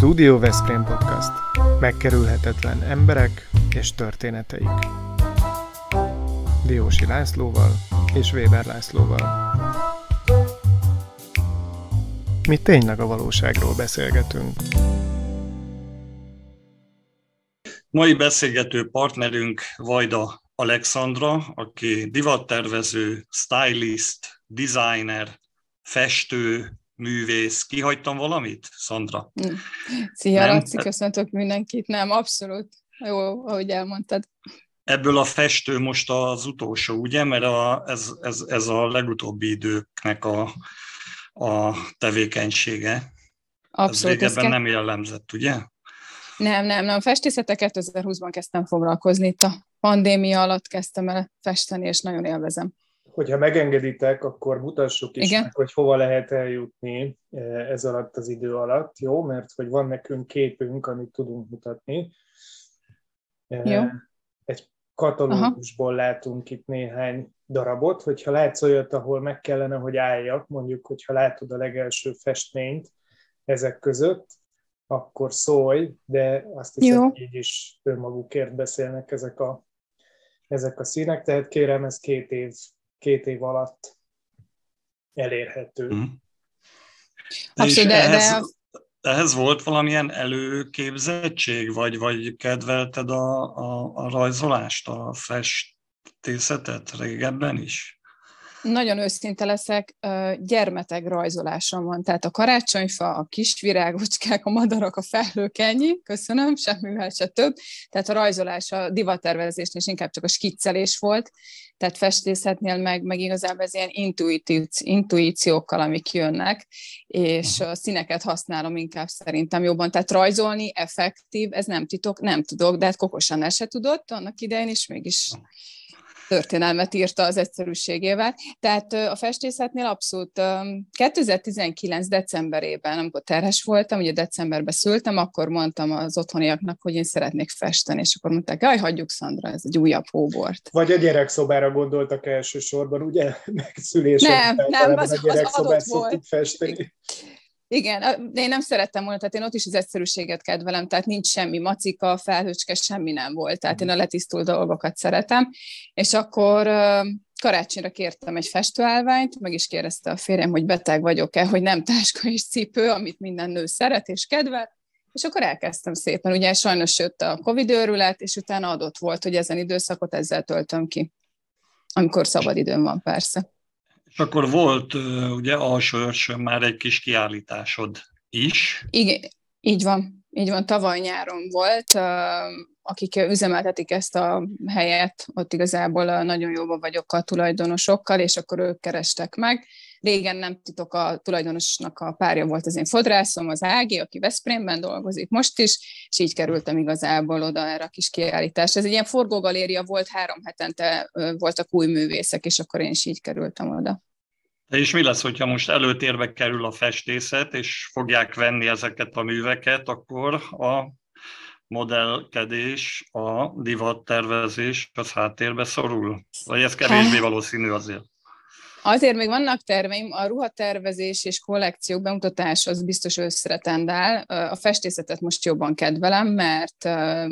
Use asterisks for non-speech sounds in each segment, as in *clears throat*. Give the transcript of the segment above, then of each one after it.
Studio Veszprém Podcast. Megkerülhetetlen emberek és történeteik. Diósi Lászlóval és Weber Lászlóval. Mi tényleg a valóságról beszélgetünk. Mai beszélgető partnerünk Vajda Alexandra, aki divattervező, stylist, designer, festő, művész. Kihagytam valamit, Szandra? Szia, Nem? Laci, köszöntök mindenkit. Nem, abszolút. Jó, ahogy elmondtad. Ebből a festő most az utolsó, ugye? Mert a, ez, ez, ez a legutóbbi időknek a, a tevékenysége. Abszolút. Ez régebben nem jellemzett, ugye? Nem, nem, nem. Festészetek 2020-ban kezdtem foglalkozni. Itt a pandémia alatt kezdtem el festeni, és nagyon élvezem hogyha megengeditek, akkor mutassuk is Igen? hogy hova lehet eljutni eh, ez alatt az idő alatt, jó? Mert hogy van nekünk képünk, amit tudunk mutatni. Eh, jó. Egy katalógusból Aha. látunk itt néhány darabot, hogyha látsz olyat, ahol meg kellene, hogy álljak, mondjuk, hogyha látod a legelső festményt ezek között, akkor szólj, de azt hiszem, hogy így is önmagukért beszélnek ezek a, ezek a színek, tehát kérem, ez két év két év alatt elérhető. Mm. Abszolút, de, ehhez, de... ehhez volt valamilyen előképzettség, vagy, vagy kedvelted a, a, a rajzolást, a festészetet régebben is? Nagyon őszinte leszek, gyermeteg rajzolásom van, tehát a karácsonyfa, a kisvirágocskák, a madarak, a felhők, ennyi, köszönöm, semmivel se több. Tehát a rajzolás, a divattervezésnél is inkább csak a skiccelés volt, tehát festészetnél meg, meg igazából ez ilyen intuitív, intuíciókkal, amik jönnek, és a színeket használom inkább szerintem jobban. Tehát rajzolni effektív, ez nem titok, nem tudok, de hát kokosan el se tudott annak idején is, mégis történelmet írta az egyszerűségével. Tehát a festészetnél abszolút 2019. decemberében, amikor terhes voltam, ugye decemberben szültem, akkor mondtam az otthoniaknak, hogy én szeretnék festeni, és akkor mondták, jaj, hagyjuk Szandra, ez egy újabb hóbort. Vagy a gyerekszobára gondoltak elsősorban, ugye, *laughs* megszülésen. Nem, nem, az, az adott volt. festeni. Igen, de én nem szerettem volna, tehát én ott is az egyszerűséget kedvelem, tehát nincs semmi macika, felhőcske, semmi nem volt, tehát én a letisztult dolgokat szeretem, és akkor karácsonyra kértem egy festőállványt, meg is kérdezte a férjem, hogy beteg vagyok-e, hogy nem táska és cipő, amit minden nő szeret és kedvel, és akkor elkezdtem szépen. Ugye sajnos jött a Covid őrület, és utána adott volt, hogy ezen időszakot ezzel töltöm ki, amikor szabad időm van persze. És akkor volt ugye alsó már egy kis kiállításod is. Igen, így van. Így van, tavaly nyáron volt, akik üzemeltetik ezt a helyet, ott igazából nagyon jóban vagyok a tulajdonosokkal, és akkor ők kerestek meg. Régen nem titok, a tulajdonosnak a párja volt az én fodrászom, az Ági, aki Veszprémben dolgozik most is, és így kerültem igazából oda erre a kis kiállításra. Ez egy ilyen forgógaléria volt, három hetente voltak új művészek, és akkor én is így kerültem oda. És mi lesz, hogyha most előtérbe kerül a festészet, és fogják venni ezeket a műveket, akkor a modellkedés, a divattervezés az háttérbe szorul? Vagy ez kevésbé valószínű azért? Azért még vannak terveim, a ruhatervezés és kollekciók bemutatás az biztos tendál. A festészetet most jobban kedvelem, mert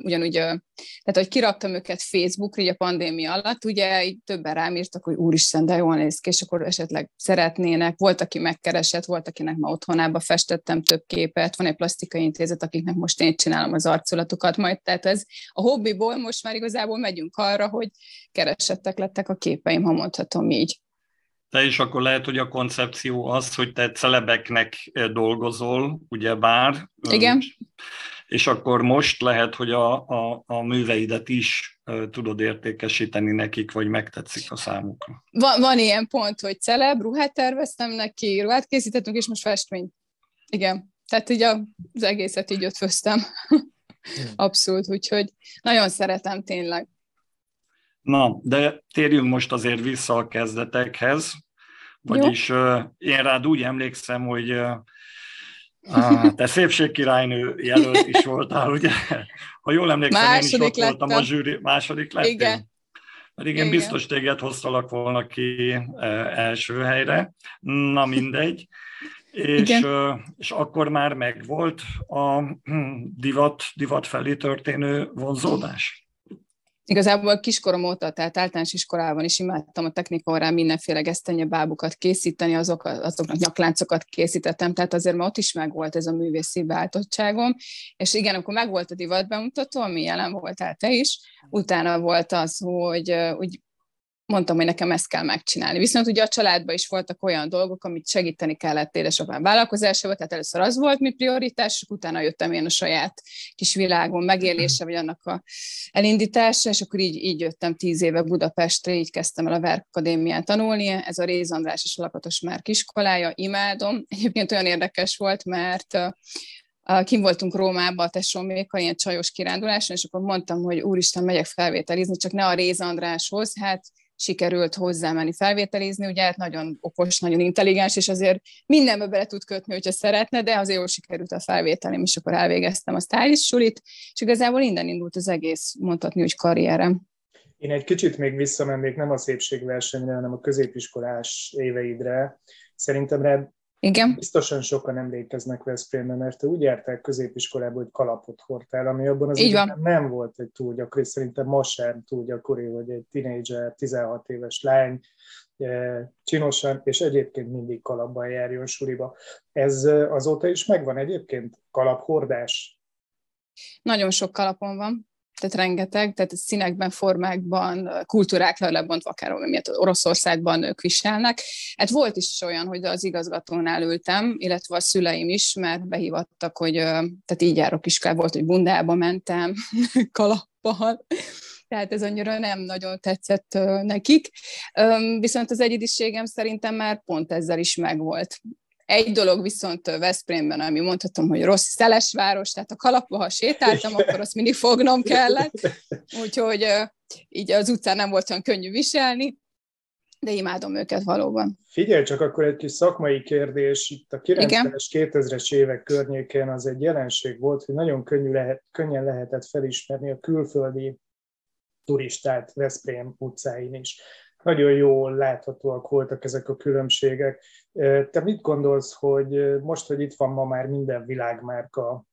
ugyanúgy, tehát hogy kiraktam őket Facebookra így a pandémia alatt, ugye így többen rám írtak, hogy úristen, de jól néz ki, és akkor esetleg szeretnének. Volt, aki megkeresett, volt, akinek ma otthonába festettem több képet, van egy plastikai intézet, akiknek most én csinálom az arculatukat majd, tehát ez a hobbiból most már igazából megyünk arra, hogy keresettek lettek a képeim, ha mondhatom így. Te is akkor lehet, hogy a koncepció az, hogy te celebeknek dolgozol, ugye bár. Igen. És akkor most lehet, hogy a, a, a műveidet is tudod értékesíteni nekik, vagy megtetszik a számukra. Van, van ilyen pont, hogy celeb, ruhát terveztem neki, ruhát készítettünk, és most festmény. Igen. Tehát így az egészet így ötvöztem. *laughs* Abszolút, úgyhogy nagyon szeretem tényleg. Na, de térjünk most azért vissza a kezdetekhez, vagyis Jó. én rád úgy emlékszem, hogy te szépségkirálynő jelölt is voltál, ugye? Ha jól emlékszem, második én is ott lettem. voltam a zsűri, második lettél. Igen. Pedig én Igen. biztos téged hoztalak volna ki első helyre. Na mindegy. és, és akkor már megvolt a hm, divat, divat felé történő vonzódás? Igazából kiskorom óta, tehát általános iskolában is imádtam a technikorán mindenféle gesztenye bábukat készíteni, azok, azoknak nyakláncokat készítettem, tehát azért már ott is megvolt ez a művészi beálltottságom, és igen, akkor megvolt a divat bemutató, ami jelen voltál te is, utána volt az, hogy úgy mondtam, hogy nekem ezt kell megcsinálni. Viszont ugye a családban is voltak olyan dolgok, amit segíteni kellett édesapám vállalkozásával, tehát először az volt mi prioritás, és utána jöttem én a saját kis világom megélése, vagy annak a elindítása, és akkor így, így jöttem tíz éve Budapestre, így kezdtem el a Verk Akadémián tanulni, ez a Réz András és Lakatos Márk iskolája, imádom. Egyébként olyan érdekes volt, mert kim voltunk Rómában a tesómékkal, ilyen csajos kiránduláson, és akkor mondtam, hogy úristen, megyek felvételizni, csak ne a Réz Andráshoz, hát sikerült hozzámenni felvételizni, ugye hát nagyon okos, nagyon intelligens, és azért mindenbe bele tud kötni, hogyha szeretne, de azért jól sikerült a felvételim, és akkor elvégeztem a stylist sulit, és igazából innen indult az egész, mondhatni, hogy karrierem. Én egy kicsit még visszamennék nem a szépségversenyre, hanem a középiskolás éveidre. Szerintem igen. Biztosan sokan emlékeznek Veszprémbe, mert úgy jártál középiskolába, hogy kalapot hordtál, ami abban az időben nem volt egy túl gyakori, szerintem ma sem túl gyakori, hogy egy tinédzser, 16 éves lány e, csinosan, és egyébként mindig kalapban járjon suliba. Ez e, azóta is megvan egyébként kalaphordás? Nagyon sok kalapon van tehát rengeteg, tehát színekben, formákban, kultúrákra lebontva, akár miért Oroszországban ők viselnek. Hát volt is olyan, hogy az igazgatónál ültem, illetve a szüleim is, mert behívattak, hogy tehát így járok kell volt, hogy bundába mentem, *laughs* kalappal, tehát ez annyira nem nagyon tetszett nekik. Viszont az egyediségem szerintem már pont ezzel is megvolt. Egy dolog viszont Veszprémben, ami mondhatom, hogy rossz szeles város, tehát a kalapba, ha sétáltam, akkor azt mindig fognom kellett, úgyhogy így az utcán nem volt olyan könnyű viselni, de imádom őket valóban. Figyelj csak, akkor egy kis szakmai kérdés. Itt a 90-es, 2000-es évek környékén az egy jelenség volt, hogy nagyon könnyű lehet, könnyen lehetett felismerni a külföldi turistát Veszprém utcáin is nagyon jól láthatóak voltak ezek a különbségek. Te mit gondolsz, hogy most, hogy itt van ma már minden világmárka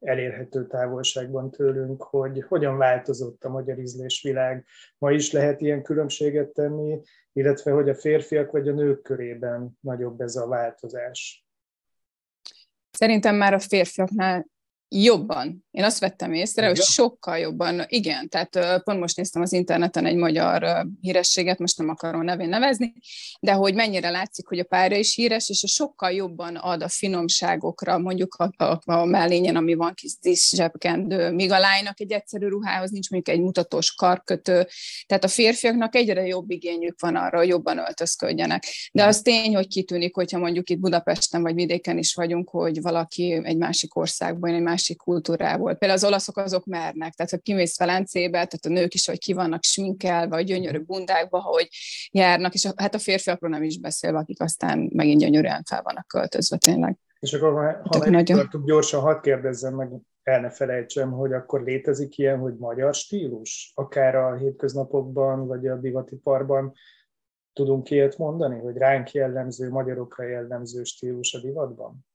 elérhető távolságban tőlünk, hogy hogyan változott a magyar ízlésvilág. Ma is lehet ilyen különbséget tenni, illetve hogy a férfiak vagy a nők körében nagyobb ez a változás. Szerintem már a férfiaknál jobban. Én azt vettem észre, hogy sokkal jobban, igen, tehát pont most néztem az interneten egy magyar hírességet, most nem akarom nevén nevezni, de hogy mennyire látszik, hogy a párja is híres, és sokkal jobban ad a finomságokra, mondjuk a, a, a mellényen, ami van kis dísz zsebkendő, míg a lánynak egy egyszerű ruhához nincs mondjuk egy mutatós karkötő, tehát a férfiaknak egyre jobb igényük van arra, hogy jobban öltözködjenek. De az tény, hogy kitűnik, hogyha mondjuk itt Budapesten vagy vidéken is vagyunk, hogy valaki egy másik országban, egy másik másik kultúrából. Például az olaszok azok mernek, tehát ha kimész Velencébe, tehát a nők is, hogy ki vannak sminkelve, vagy gyönyörű bundákba, hogy járnak, és a, hát a férfiakról nem is beszélve, akik aztán megint gyönyörűen fel vannak költözve tényleg. És akkor, ha, ha nagyon... gyorsan, hadd kérdezzem meg, el ne felejtsem, hogy akkor létezik ilyen, hogy magyar stílus, akár a hétköznapokban, vagy a divatiparban tudunk ilyet mondani, hogy ránk jellemző, magyarokra jellemző stílus a divatban?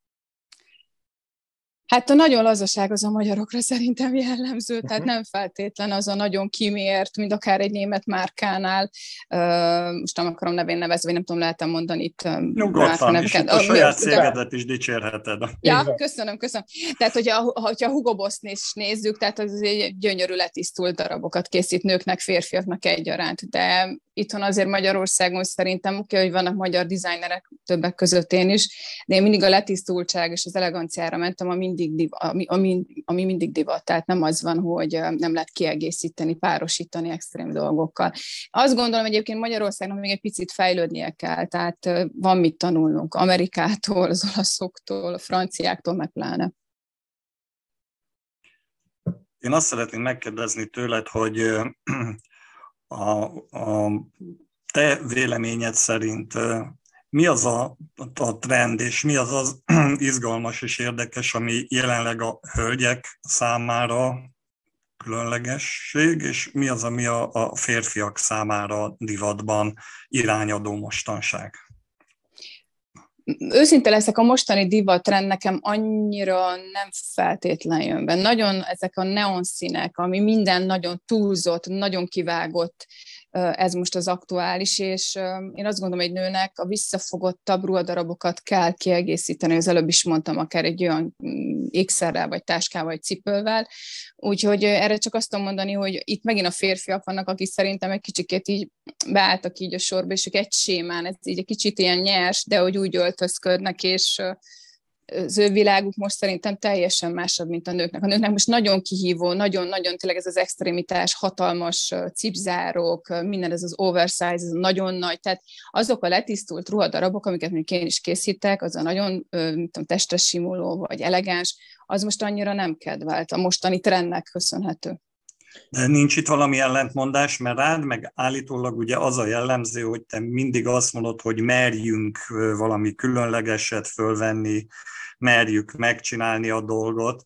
Hát a nagyon lazaság az a magyarokra szerintem jellemző, uh-huh. tehát nem feltétlen az a nagyon kimért, mint akár egy német márkánál, uh, most nem akarom nevén nevezni, vagy nem tudom, lehetem mondani itt Nyugodtan, és itt a saját cégedet is dicsérheted. Ja, köszönöm, köszönöm. Tehát, hogyha, hogyha Hugo Boss is nézzük, tehát az egy gyönyörű letisztult darabokat készít nőknek, férfiaknak egyaránt, de itthon azért Magyarországon szerintem oké, okay, hogy vannak magyar dizájnerek többek között én is, de én mindig a letisztultság és az eleganciára mentem, a mind mindig div, ami, ami, ami mindig divat, tehát nem az van, hogy nem lehet kiegészíteni, párosítani extrém dolgokkal. Azt gondolom egyébként Magyarországnak még egy picit fejlődnie kell, tehát van mit tanulnunk Amerikától, az olaszoktól, a franciáktól, meg pláne. Én azt szeretném megkérdezni tőled, hogy *clears throat* a, a te véleményed szerint mi az a, a trend, és mi az az *clears throat* izgalmas és érdekes, ami jelenleg a hölgyek számára különlegesség, és mi az, ami a, a férfiak számára divatban irányadó mostanság? őszinte leszek, a mostani divatrend nekem annyira nem feltétlen jön be. Nagyon ezek a neonszínek, ami minden nagyon túlzott, nagyon kivágott, ez most az aktuális, és én azt gondolom, hogy nőnek a visszafogottabb ruhadarabokat kell kiegészíteni, az előbb is mondtam, akár egy olyan mm, ékszerrel, vagy táskával, vagy cipővel, úgyhogy erre csak azt tudom mondani, hogy itt megint a férfiak vannak, akik szerintem egy kicsikét így beálltak így a sorba, és ők egy sémán, ez így egy kicsit ilyen nyers, de hogy úgy öltözködnek, és az ő világuk most szerintem teljesen másabb, mint a nőknek. A nőknek most nagyon kihívó, nagyon-nagyon tényleg ez az extremitás, hatalmas cipzárok, minden ez az oversize, ez nagyon nagy, tehát azok a letisztult ruhadarabok, amiket mondjuk én is készítek, az a nagyon mint tudom, testre simuló vagy elegáns, az most annyira nem kedvelt a mostani trendnek köszönhető. De nincs itt valami ellentmondás, mert rád meg állítólag ugye az a jellemző, hogy te mindig azt mondod, hogy merjünk valami különlegeset fölvenni, merjük megcsinálni a dolgot.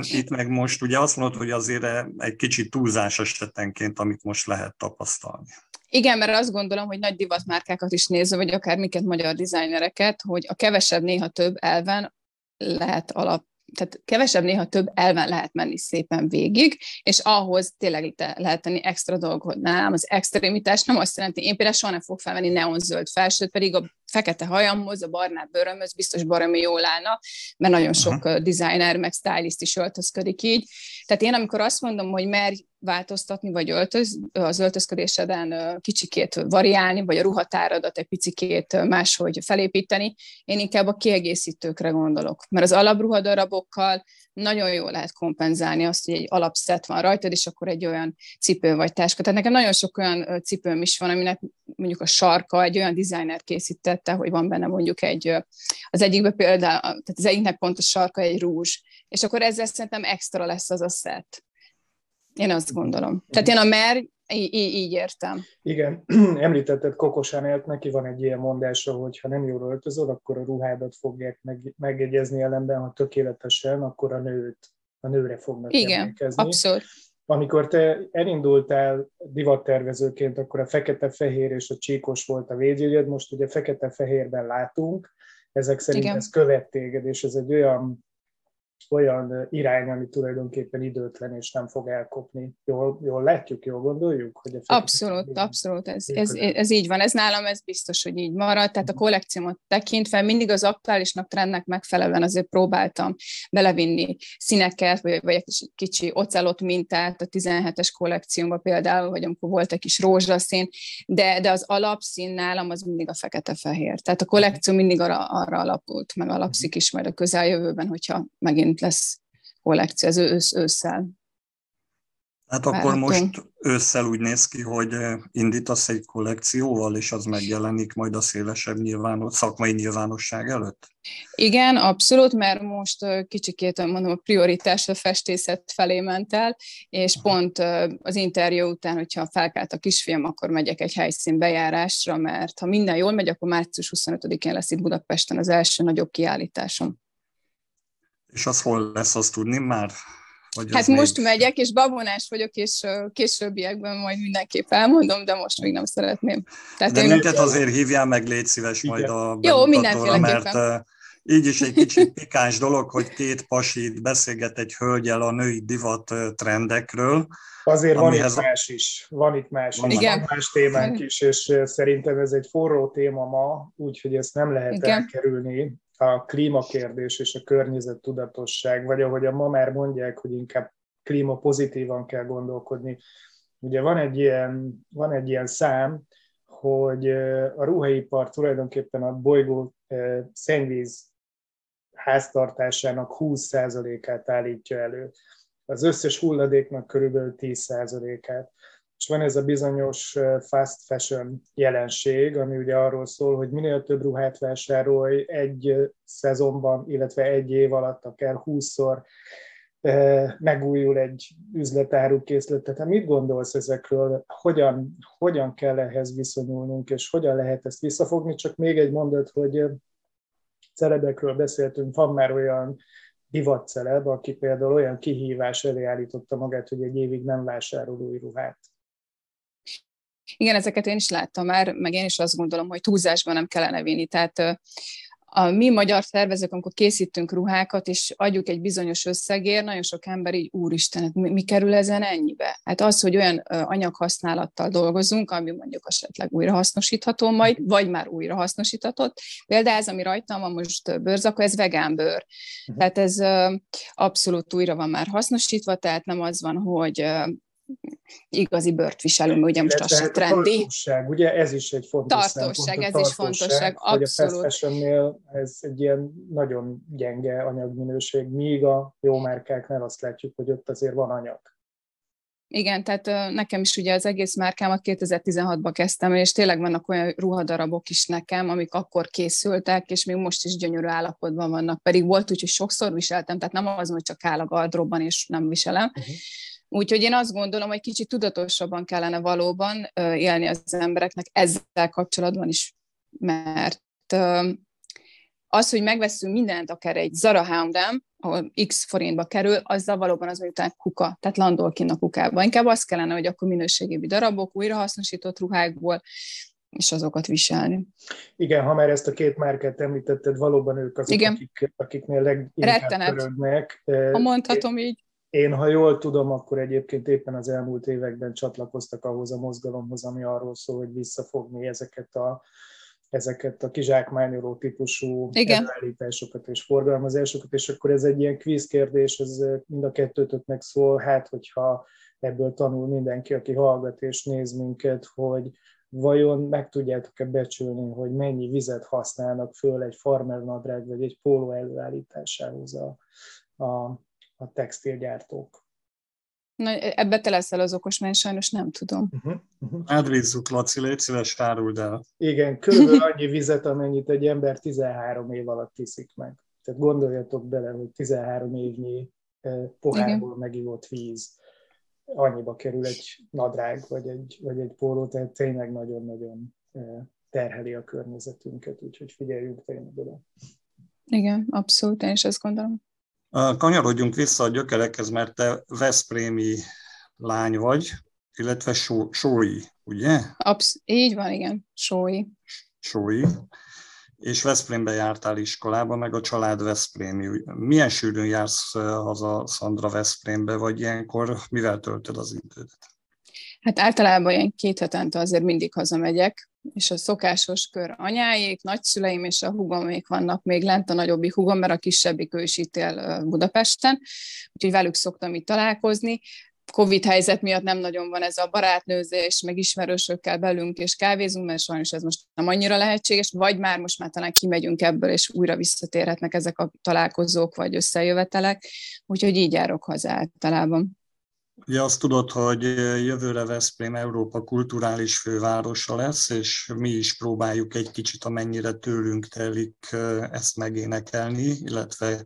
Itt meg most ugye azt mondod, hogy azért egy kicsit túlzás esetenként, amit most lehet tapasztalni. Igen, mert azt gondolom, hogy nagy divatmárkákat is nézve, vagy akár miket magyar dizájnereket, hogy a kevesebb, néha több elven lehet alap tehát kevesebb, néha több elven lehet menni szépen végig, és ahhoz tényleg lehet tenni extra dolgot. Nálam az extremitás nem azt jelenti, én például soha nem fogok felvenni neonzöld felsőt, pedig a fekete hajamhoz, a barnább bőrömhöz biztos baromi jól állna, mert nagyon sok uh-huh. designer, meg stylist is öltözködik így. Tehát én amikor azt mondom, hogy merj változtatni, vagy öltöz, az öltözködéseden kicsikét variálni, vagy a ruhatáradat egy picikét máshogy felépíteni, én inkább a kiegészítőkre gondolok. Mert az alapruhadarabokkal nagyon jól lehet kompenzálni azt, hogy egy alapszet van rajtad, és akkor egy olyan cipő vagy táska. Tehát nekem nagyon sok olyan cipőm is van, aminek mondjuk a sarka egy olyan designer készítette, hogy van benne mondjuk egy, az egyikben például, tehát az egyiknek pont a sarka egy rúzs, és akkor ezzel szerintem extra lesz az a szett. Én azt gondolom. Tehát én a mer így, így értem. Igen, *clears throat* említetted Kokosánelt, neki van egy ilyen mondása, hogy ha nem jól öltözöd, akkor a ruhádat fogják meg, megegyezni ellenben, ha tökéletesen, akkor a nőt, a nőre fognak Igen, emlékezni. abszolút. Amikor te elindultál divattervezőként, akkor a fekete-fehér és a csíkos volt a védjegyed, most ugye fekete-fehérben látunk, ezek szerint Igen. ez követ téged, és ez egy olyan olyan irány, ami tulajdonképpen időtlen és nem fog elkopni. Jól, jól látjuk, jól gondoljuk? Hogy a abszolút, abszolút, ez, ez, ez, így van. Ez nálam ez biztos, hogy így marad. Tehát a mhm. kollekciómat tekintve mindig az aktuálisnak trendnek megfelelően azért próbáltam belevinni színeket, vagy, vagy egy kicsi, kicsi ocelot mintát a 17-es kollekciómba például, vagy amikor volt egy kis rózsaszín, de, de az alapszín nálam az mindig a fekete-fehér. Tehát a kollekció mindig arra, arra alapult, meg alapszik is majd a közeljövőben, hogyha megint megint lesz kollekció, ez ősz, ősszel. Hát akkor most ősszel úgy néz ki, hogy eh, indítasz egy kollekcióval, és az megjelenik majd a szélesebb nyilvános, szakmai nyilvánosság előtt? Igen, abszolút, mert most eh, kicsikét mondom, a prioritás a festészet felé ment el, és pont eh, az interjú után, hogyha felkelt a kisfiam, akkor megyek egy helyszín bejárásra, mert ha minden jól megy, akkor március 25-én lesz itt Budapesten az első nagyobb kiállításom. És az hol lesz, azt tudni már? Vagy hát most még... megyek, és babonás vagyok, és későbbiekben majd mindenképp elmondom, de most még nem szeretném. Tehát de én... minket azért hívjál meg, légy szíves Igen. majd a Jó, mindenféleképpen. mert így is egy kicsit pikáns dolog, hogy két pasit beszélget egy hölgyel a női divat trendekről. Azért van itt más is, van itt más, van Igen. más témánk is, és szerintem ez egy forró téma ma, úgyhogy ezt nem lehet Igen. elkerülni a klímakérdés és a környezet tudatosság, vagy ahogy a ma már mondják, hogy inkább klíma pozitívan kell gondolkodni. Ugye van egy ilyen, van egy ilyen szám, hogy a ruhaipar tulajdonképpen a bolygó szennyvíz háztartásának 20%-át állítja elő. Az összes hulladéknak körülbelül 10%-át és van ez a bizonyos fast fashion jelenség, ami ugye arról szól, hogy minél több ruhát vásárolj egy szezonban, illetve egy év alatt, akár húszszor megújul egy üzletárukészlet. Tehát mit gondolsz ezekről, hogyan, hogyan kell ehhez viszonyulnunk, és hogyan lehet ezt visszafogni? Csak még egy mondat, hogy celebekről beszéltünk, van már olyan divatceleb, aki például olyan kihívás elé állította magát, hogy egy évig nem vásárol új ruhát. Igen, ezeket én is láttam már, meg én is azt gondolom, hogy túlzásban nem kellene vinni. Tehát a mi magyar tervezők, amikor készítünk ruhákat, és adjuk egy bizonyos összegért, nagyon sok ember így, úristen, hát mi, mi kerül ezen ennyibe? Hát az, hogy olyan anyaghasználattal dolgozunk, ami mondjuk esetleg újrahasznosítható majd, vagy már újrahasznosíthatott. Például ez, ami rajtam van most bőrzak, ez vegán bőr. Uh-huh. Tehát ez abszolút újra van már hasznosítva, tehát nem az van, hogy igazi bört viselünk, ugye most az se trendi. Tartóság, ugye ez is egy fontos Tartóság, ez is fontosság, abszolút. Hogy a fast ez egy ilyen nagyon gyenge anyagminőség, míg a jó márkáknál azt látjuk, hogy ott azért van anyag. Igen, tehát nekem is ugye az egész márkámat 2016-ban kezdtem, és tényleg vannak olyan ruhadarabok is nekem, amik akkor készültek, és még most is gyönyörű állapotban vannak. Pedig volt úgy, hogy sokszor viseltem, tehát nem az, hogy csak áll a gardróban, és nem viselem. Uh-huh Úgyhogy én azt gondolom, hogy kicsit tudatosabban kellene valóban élni az embereknek ezzel kapcsolatban is, mert az, hogy megveszünk mindent, akár egy Zara H&M, ahol x forintba kerül, azzal valóban az mondjuk kuka, tehát landol ki a kukába. Inkább az kellene, hogy akkor minőségébi darabok, újrahasznosított ruhákból, és azokat viselni. Igen, ha már ezt a két márkát említetted, valóban ők azok, Igen. Akik, akiknél leginkább törődnek. Ha mondhatom így. Én, ha jól tudom, akkor egyébként éppen az elmúlt években csatlakoztak ahhoz a mozgalomhoz, ami arról szól, hogy visszafogni ezeket a, ezeket a kizsákmányoló típusú előállításokat és forgalmazásokat, és akkor ez egy ilyen kvíz kérdés, ez mind a kettőtöknek szól, hát hogyha ebből tanul mindenki, aki hallgat és néz minket, hogy vajon meg tudjátok-e becsülni, hogy mennyi vizet használnak föl egy farmernadrág vagy egy póló előállításához a, a, a textilgyártók. Na, ebbe te leszel az okos, mert sajnos nem tudom. Uh-huh, uh-huh. Átvízzuk, Laci, légy szíves, áruld el. Igen, körülbelül annyi vizet, amennyit egy ember 13 év alatt iszik meg. Tehát gondoljatok bele, hogy 13 évnyi pohárból Igen. megivott víz annyiba kerül egy nadrág, vagy egy, vagy egy póló, tehát tényleg nagyon-nagyon terheli a környezetünket, úgyhogy figyeljünk tényleg oda. Igen, abszolút, én is ezt gondolom. Kanyarodjunk vissza a gyökerekhez, mert te Veszprémi lány vagy, illetve só, sói, ugye? Absz- így van, igen, sói. Sói. És Veszprémbe jártál iskolába, meg a család Veszprémi. Milyen sűrűn jársz haza Szandra Veszprémbe, vagy ilyenkor mivel töltöd az időt? Hát általában ilyen két hetente azért mindig hazamegyek, és a szokásos kör anyáék, nagyszüleim és a hugomék vannak még lent, a nagyobbik hugom, mert a kisebbik ő is itt él Budapesten, úgyhogy velük szoktam itt találkozni. Covid helyzet miatt nem nagyon van ez a barátnőzés, meg ismerősökkel belünk és kávézunk, mert sajnos ez most nem annyira lehetséges, vagy már most már talán kimegyünk ebből, és újra visszatérhetnek ezek a találkozók vagy összejövetelek, úgyhogy így járok haza általában. Ugye azt tudod, hogy jövőre Veszprém Európa kulturális fővárosa lesz, és mi is próbáljuk egy kicsit, amennyire tőlünk telik ezt megénekelni, illetve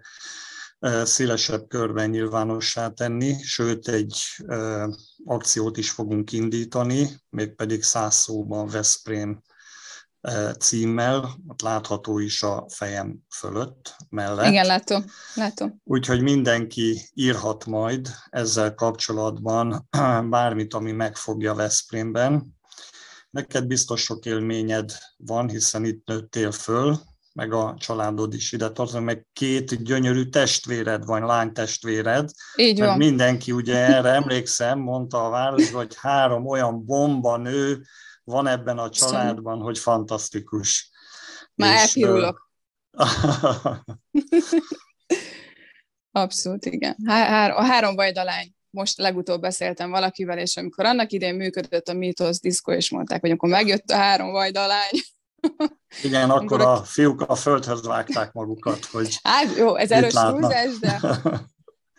szélesebb körben nyilvánossá tenni, sőt egy akciót is fogunk indítani, mégpedig száz szóban Veszprém címmel, ott látható is a fejem fölött, mellett. Igen, látom, látom. Úgyhogy mindenki írhat majd ezzel kapcsolatban *clears throat* bármit, ami megfogja Veszprémben. Neked biztos sok élményed van, hiszen itt nőttél föl, meg a családod is ide tartozik, meg két gyönyörű testvéred van, lánytestvéred. Így van. Mindenki ugye erre emlékszem, mondta a város, hogy három olyan bomba nő, van ebben a családban, hogy fantasztikus. Már elpirulok. *laughs* Abszolút, igen. Há- a három vajdalány. Most legutóbb beszéltem valakivel, és amikor annak idején működött a Mythos Disco, és mondták, hogy akkor megjött a három vajdalány. *laughs* Igen, akkor a fiúk a földhöz vágták magukat, hogy Hát jó, ez erős túlzás, de *laughs*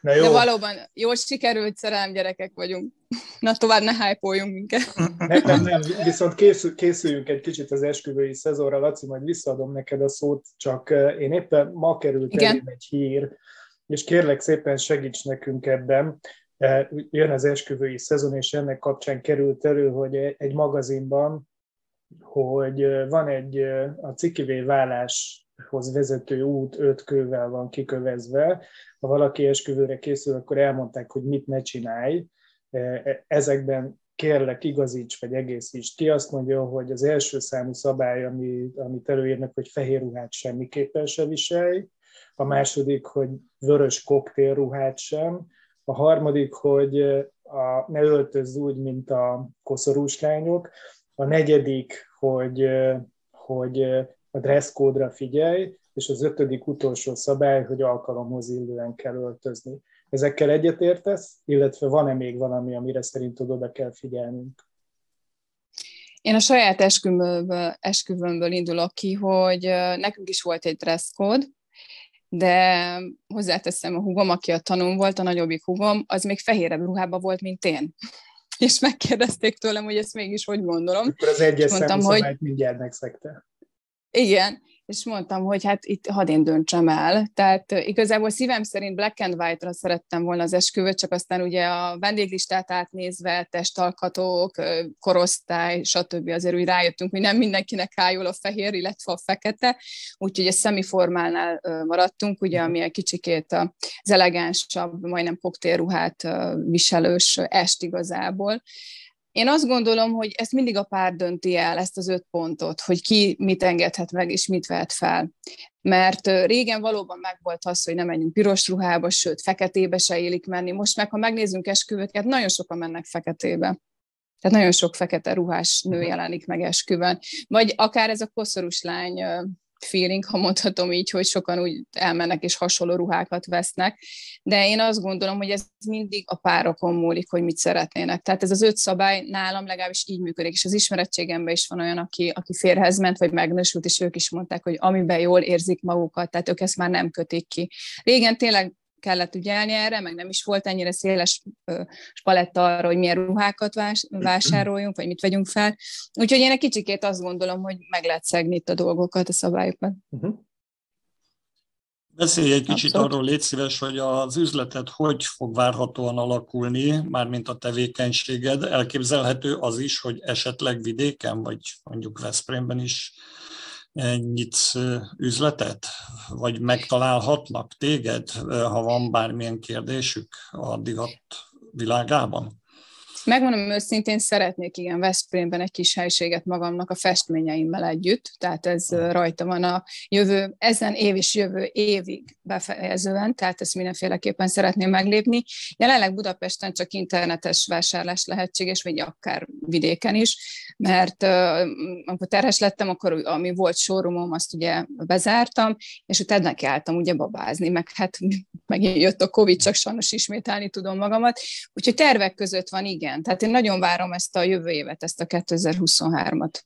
Na jó. De valóban jól sikerült szerelem gyerekek vagyunk. Na tovább ne hype minket. Nem, nem, nem, viszont készül, készüljünk egy kicsit az esküvői szezonra, Laci, majd visszaadom neked a szót, csak eh, én éppen ma került Igen. egy hír, és kérlek szépen segíts nekünk ebben. Eh, jön az esküvői szezon, és ennek kapcsán került elő, hogy egy magazinban, hogy eh, van egy a cikivé válás hoz vezető út öt kővel van kikövezve. Ha valaki esküvőre készül, akkor elmondták, hogy mit ne csinálj. E, e, ezekben kérlek igazíts, vagy egészíts ki, azt mondja, hogy az első számú szabály, ami, amit előírnak, hogy fehér ruhát semmiképpen se viselj, a második, hogy vörös koktélruhát sem, a harmadik, hogy a, ne öltözz úgy, mint a koszorús lányok, a negyedik, hogy, hogy a dresszkódra figyelj, és az ötödik utolsó szabály, hogy alkalomhoz illően kell öltözni. Ezekkel egyetértesz, illetve van-e még valami, amire szerinted oda kell figyelnünk? Én a saját esküvőmből, esküvőmből indulok ki, hogy nekünk is volt egy code, de hozzáteszem, a hugom, aki a tanul volt, a nagyobbik hugom, az még fehérebb ruhában volt, mint én. *laughs* És megkérdezték tőlem, hogy ezt mégis hogy gondolom. Akkor az egyes mondtam, hogy mindjárt megszegte. Igen, és mondtam, hogy hát itt hadd én döntsem el. Tehát igazából szívem szerint black and white-ra szerettem volna az esküvőt, csak aztán ugye a vendéglistát átnézve, testalkatók, korosztály, stb. azért úgy rájöttünk, hogy nem mindenkinek áll a fehér, illetve a fekete, úgyhogy a szemiformálnál maradtunk, ugye, ami egy kicsikét az elegánsabb, majdnem koktélruhát viselős est igazából. Én azt gondolom, hogy ezt mindig a pár dönti el, ezt az öt pontot, hogy ki mit engedhet meg, és mit vehet fel. Mert régen valóban megvolt az, hogy nem menjünk piros ruhába, sőt, feketébe se élik menni. Most meg, ha megnézzünk esküvőket, nagyon sokan mennek feketébe. Tehát nagyon sok fekete ruhás nő mhm. jelenik meg esküvön. Vagy akár ez a koszorús lány feeling, ha mondhatom így, hogy sokan úgy elmennek és hasonló ruhákat vesznek, de én azt gondolom, hogy ez mindig a párokon múlik, hogy mit szeretnének. Tehát ez az öt szabály nálam legalábbis így működik, és az ismerettségemben is van olyan, aki, aki férhez ment, vagy megnősült, és ők is mondták, hogy amiben jól érzik magukat, tehát ők ezt már nem kötik ki. Régen tényleg kellett ügyelni erre, meg nem is volt ennyire széles paletta arra, hogy milyen ruhákat vásároljunk, vagy mit vegyünk fel. Úgyhogy én egy kicsikét azt gondolom, hogy meg lehet szegni itt a dolgokat, a szabályokat. Uh-huh. Beszélj egy kicsit Abszolút. arról, légy szíves, hogy az üzletet hogy fog várhatóan alakulni, mármint a tevékenységed. Elképzelhető az is, hogy esetleg vidéken, vagy mondjuk Veszprémben is nyitsz üzletet? Vagy megtalálhatnak téged, ha van bármilyen kérdésük a divat világában? Megmondom őszintén, szeretnék igen Veszprémben egy kis helységet magamnak a festményeimmel együtt, tehát ez rajta van a jövő, ezen év és jövő évig befejezően, tehát ezt mindenféleképpen szeretném meglépni. Jelenleg Budapesten csak internetes vásárlás lehetséges, vagy akár vidéken is, mert amikor terhes lettem, akkor ami volt showroomom, azt ugye bezártam, és utána nekiálltam ugye babázni, meg hát *laughs* megint jött a Covid, csak sajnos ismételni tudom magamat. Úgyhogy tervek között van, igen. Tehát én nagyon várom ezt a jövő évet, ezt a 2023-at.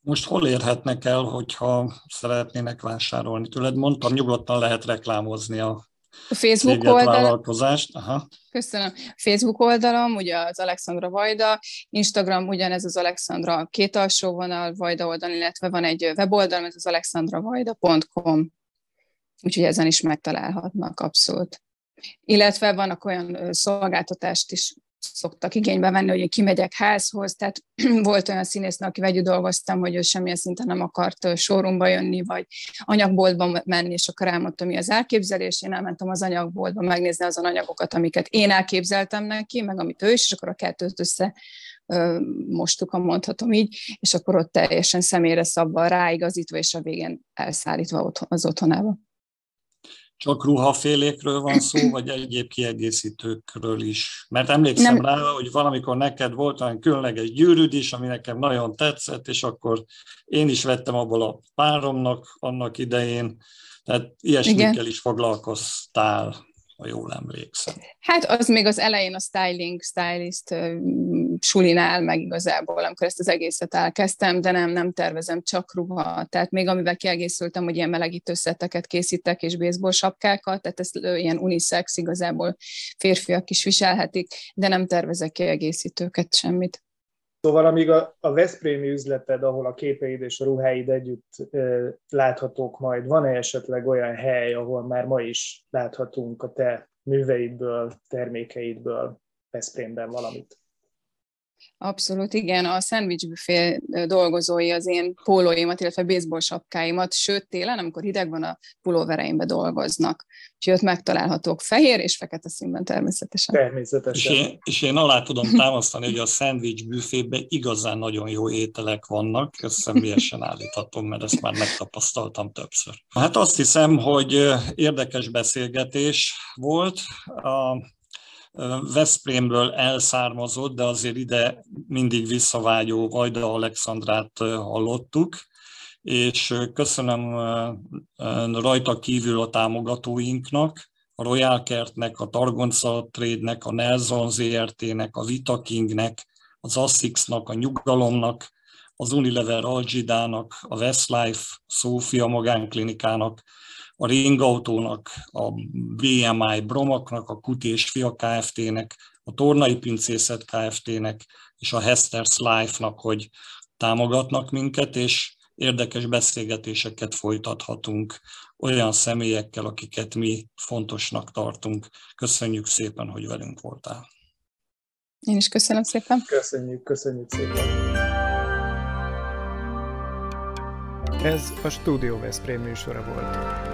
Most hol érhetnek el, hogyha szeretnének vásárolni tőled? Mondtam, nyugodtan lehet reklámozni a a Facebook vállalkozást. Aha. Köszönöm. Facebook oldalom, ugye az Alexandra Vajda, Instagram ugyanez az Alexandra két alsó vonal, Vajda oldal, illetve van egy weboldalom, ez az alexandravajda.com. Úgyhogy ezen is megtalálhatnak abszolút. Illetve vannak olyan szolgáltatást is szoktak igénybe venni, hogy én kimegyek házhoz, tehát *clears throat* volt olyan színésznő, aki együtt dolgoztam, hogy ő semmilyen szinten nem akart sorumba jönni, vagy anyagboltba menni, és akkor elmondtam, mi az elképzelés, én elmentem az anyagboltba megnézni azon anyagokat, amiket én elképzeltem neki, meg amit ő is, és akkor a kettőt össze mostuk, ha mondhatom így, és akkor ott teljesen személyre szabva ráigazítva, és a végén elszállítva az otthonába csak ruhafélékről van szó, *clears throat* vagy egyéb kiegészítőkről is? Mert emlékszem nem. rá, hogy valamikor neked volt olyan különleges gyűrűd is, ami nekem nagyon tetszett, és akkor én is vettem abból a páromnak annak idején, tehát ilyesmikkel Igen. is foglalkoztál ha jól emlékszem. Hát az még az elején a styling, stylist sulinál meg igazából, amikor ezt az egészet elkezdtem, de nem, nem tervezem csak ruha. Tehát még amivel kiegészültem, hogy ilyen melegítő szetteket készítek, és baseball sapkákat, tehát ezt ilyen unisex igazából férfiak is viselhetik, de nem tervezek kiegészítőket, semmit. Szóval amíg a, a Veszprémi üzleted, ahol a képeid és a ruháid együtt ö, láthatók majd, van-e esetleg olyan hely, ahol már ma is láthatunk a te műveidből, termékeidből Veszprémben valamit? Abszolút, igen. A Sandwich Buffet dolgozói az én pólóimat, illetve baseball sapkáimat, sőt télen, amikor hideg van, a pulóvereimbe dolgoznak. Úgyhogy ott megtalálhatók fehér és fekete színben természetesen. Természetesen. És én, és én alá tudom támasztani, hogy a Sandwich Buffetben igazán nagyon jó ételek vannak, ezt személyesen állíthatom, mert ezt már megtapasztaltam többször. Hát azt hiszem, hogy érdekes beszélgetés volt. A Veszprémről elszármazott, de azért ide mindig visszavágyó Vajda Alexandrát hallottuk, és köszönöm rajta kívül a támogatóinknak, a Royal Kertnek, a Targonca Trade-nek, a Nelson ZRT-nek, a Vita Kingnek, az Assix-nak, a Nyugalomnak, az Unilever Algidának, a Westlife Szófia magánklinikának, a Ringautónak, a BMI Bromaknak, a Kuti és Fia Kft-nek, a Tornai Pincészet Kft-nek és a Hester's Life-nak, hogy támogatnak minket, és érdekes beszélgetéseket folytathatunk olyan személyekkel, akiket mi fontosnak tartunk. Köszönjük szépen, hogy velünk voltál. Én is köszönöm szépen. Köszönjük, köszönjük szépen. Ez a Studio Veszprém műsora volt.